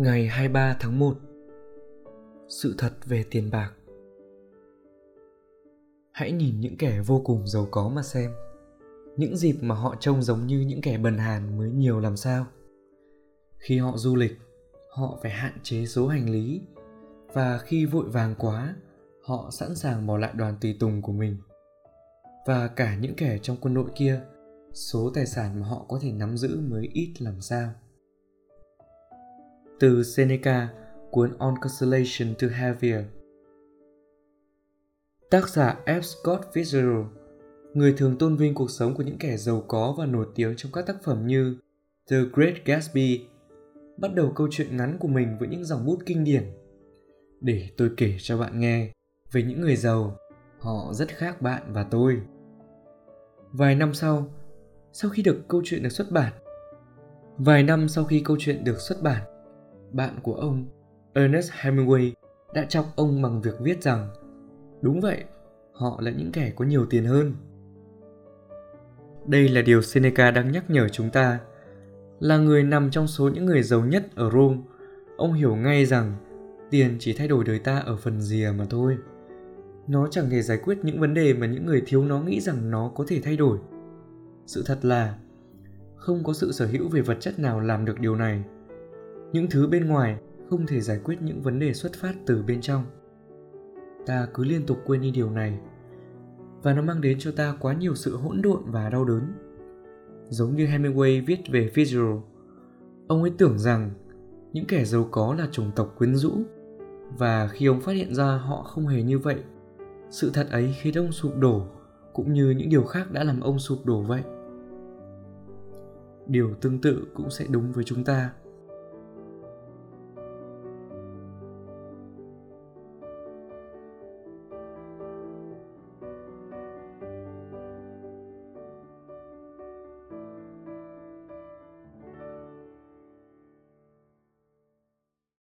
Ngày 23 tháng 1 Sự thật về tiền bạc. Hãy nhìn những kẻ vô cùng giàu có mà xem. Những dịp mà họ trông giống như những kẻ bần hàn mới nhiều làm sao. Khi họ du lịch, họ phải hạn chế số hành lý. Và khi vội vàng quá, họ sẵn sàng bỏ lại đoàn tùy tùng của mình. Và cả những kẻ trong quân đội kia Số tài sản mà họ có thể nắm giữ mới ít làm sao từ Seneca, cuốn On Consolation to Heavier. Tác giả F. Scott Fitzgerald, người thường tôn vinh cuộc sống của những kẻ giàu có và nổi tiếng trong các tác phẩm như The Great Gatsby, bắt đầu câu chuyện ngắn của mình với những dòng bút kinh điển. Để tôi kể cho bạn nghe về những người giàu, họ rất khác bạn và tôi. Vài năm sau, sau khi được câu chuyện được xuất bản, vài năm sau khi câu chuyện được xuất bản, bạn của ông, Ernest Hemingway, đã chọc ông bằng việc viết rằng đúng vậy, họ là những kẻ có nhiều tiền hơn. Đây là điều Seneca đang nhắc nhở chúng ta. Là người nằm trong số những người giàu nhất ở Rome, ông hiểu ngay rằng tiền chỉ thay đổi đời ta ở phần rìa mà thôi. Nó chẳng thể giải quyết những vấn đề mà những người thiếu nó nghĩ rằng nó có thể thay đổi. Sự thật là không có sự sở hữu về vật chất nào làm được điều này những thứ bên ngoài không thể giải quyết những vấn đề xuất phát từ bên trong. Ta cứ liên tục quên đi điều này, và nó mang đến cho ta quá nhiều sự hỗn độn và đau đớn. Giống như hemingway viết về Fitzgerald, ông ấy tưởng rằng những kẻ giàu có là chủng tộc quyến rũ, và khi ông phát hiện ra họ không hề như vậy, sự thật ấy khiến ông sụp đổ, cũng như những điều khác đã làm ông sụp đổ vậy. Điều tương tự cũng sẽ đúng với chúng ta.